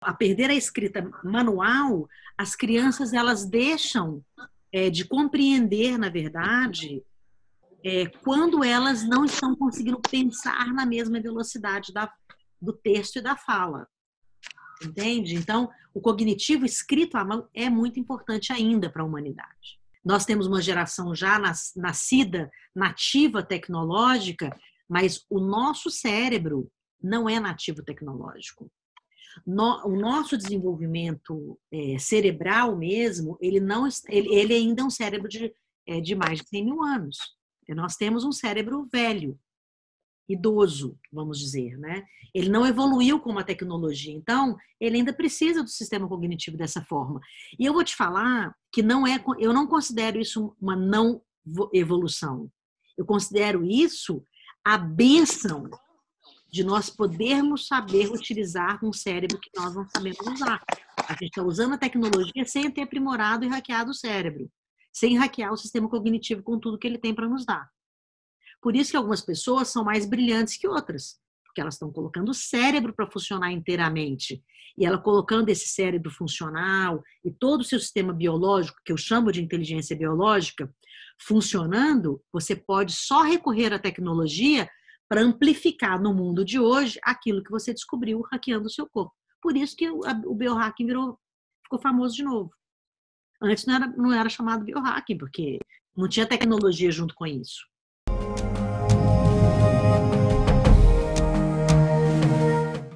a perder a escrita manual, as crianças elas deixam é, de compreender, na verdade, é, quando elas não estão conseguindo pensar na mesma velocidade da, do texto e da fala. Entende? Então, o cognitivo escrito à mão é muito importante ainda para a humanidade. Nós temos uma geração já nascida, nativa tecnológica, mas o nosso cérebro não é nativo tecnológico. No, o nosso desenvolvimento é, cerebral mesmo, ele não ele, ele ainda é um cérebro de, é, de mais de 100 mil anos. Nós temos um cérebro velho, idoso, vamos dizer, né? Ele não evoluiu com a tecnologia, então ele ainda precisa do sistema cognitivo dessa forma. E eu vou te falar que não é, eu não considero isso uma não evolução. Eu considero isso a benção de nós podermos saber utilizar um cérebro que nós não sabemos usar. A gente está usando a tecnologia sem ter aprimorado e hackeado o cérebro, sem hackear o sistema cognitivo com tudo que ele tem para nos dar. Por isso que algumas pessoas são mais brilhantes que outras, porque elas estão colocando o cérebro para funcionar inteiramente. E ela colocando esse cérebro funcional e todo o seu sistema biológico, que eu chamo de inteligência biológica, funcionando, você pode só recorrer à tecnologia para amplificar no mundo de hoje aquilo que você descobriu hackeando o seu corpo. Por isso que o biohacking virou, ficou famoso de novo. Antes não era, não era chamado biohacking, porque não tinha tecnologia junto com isso.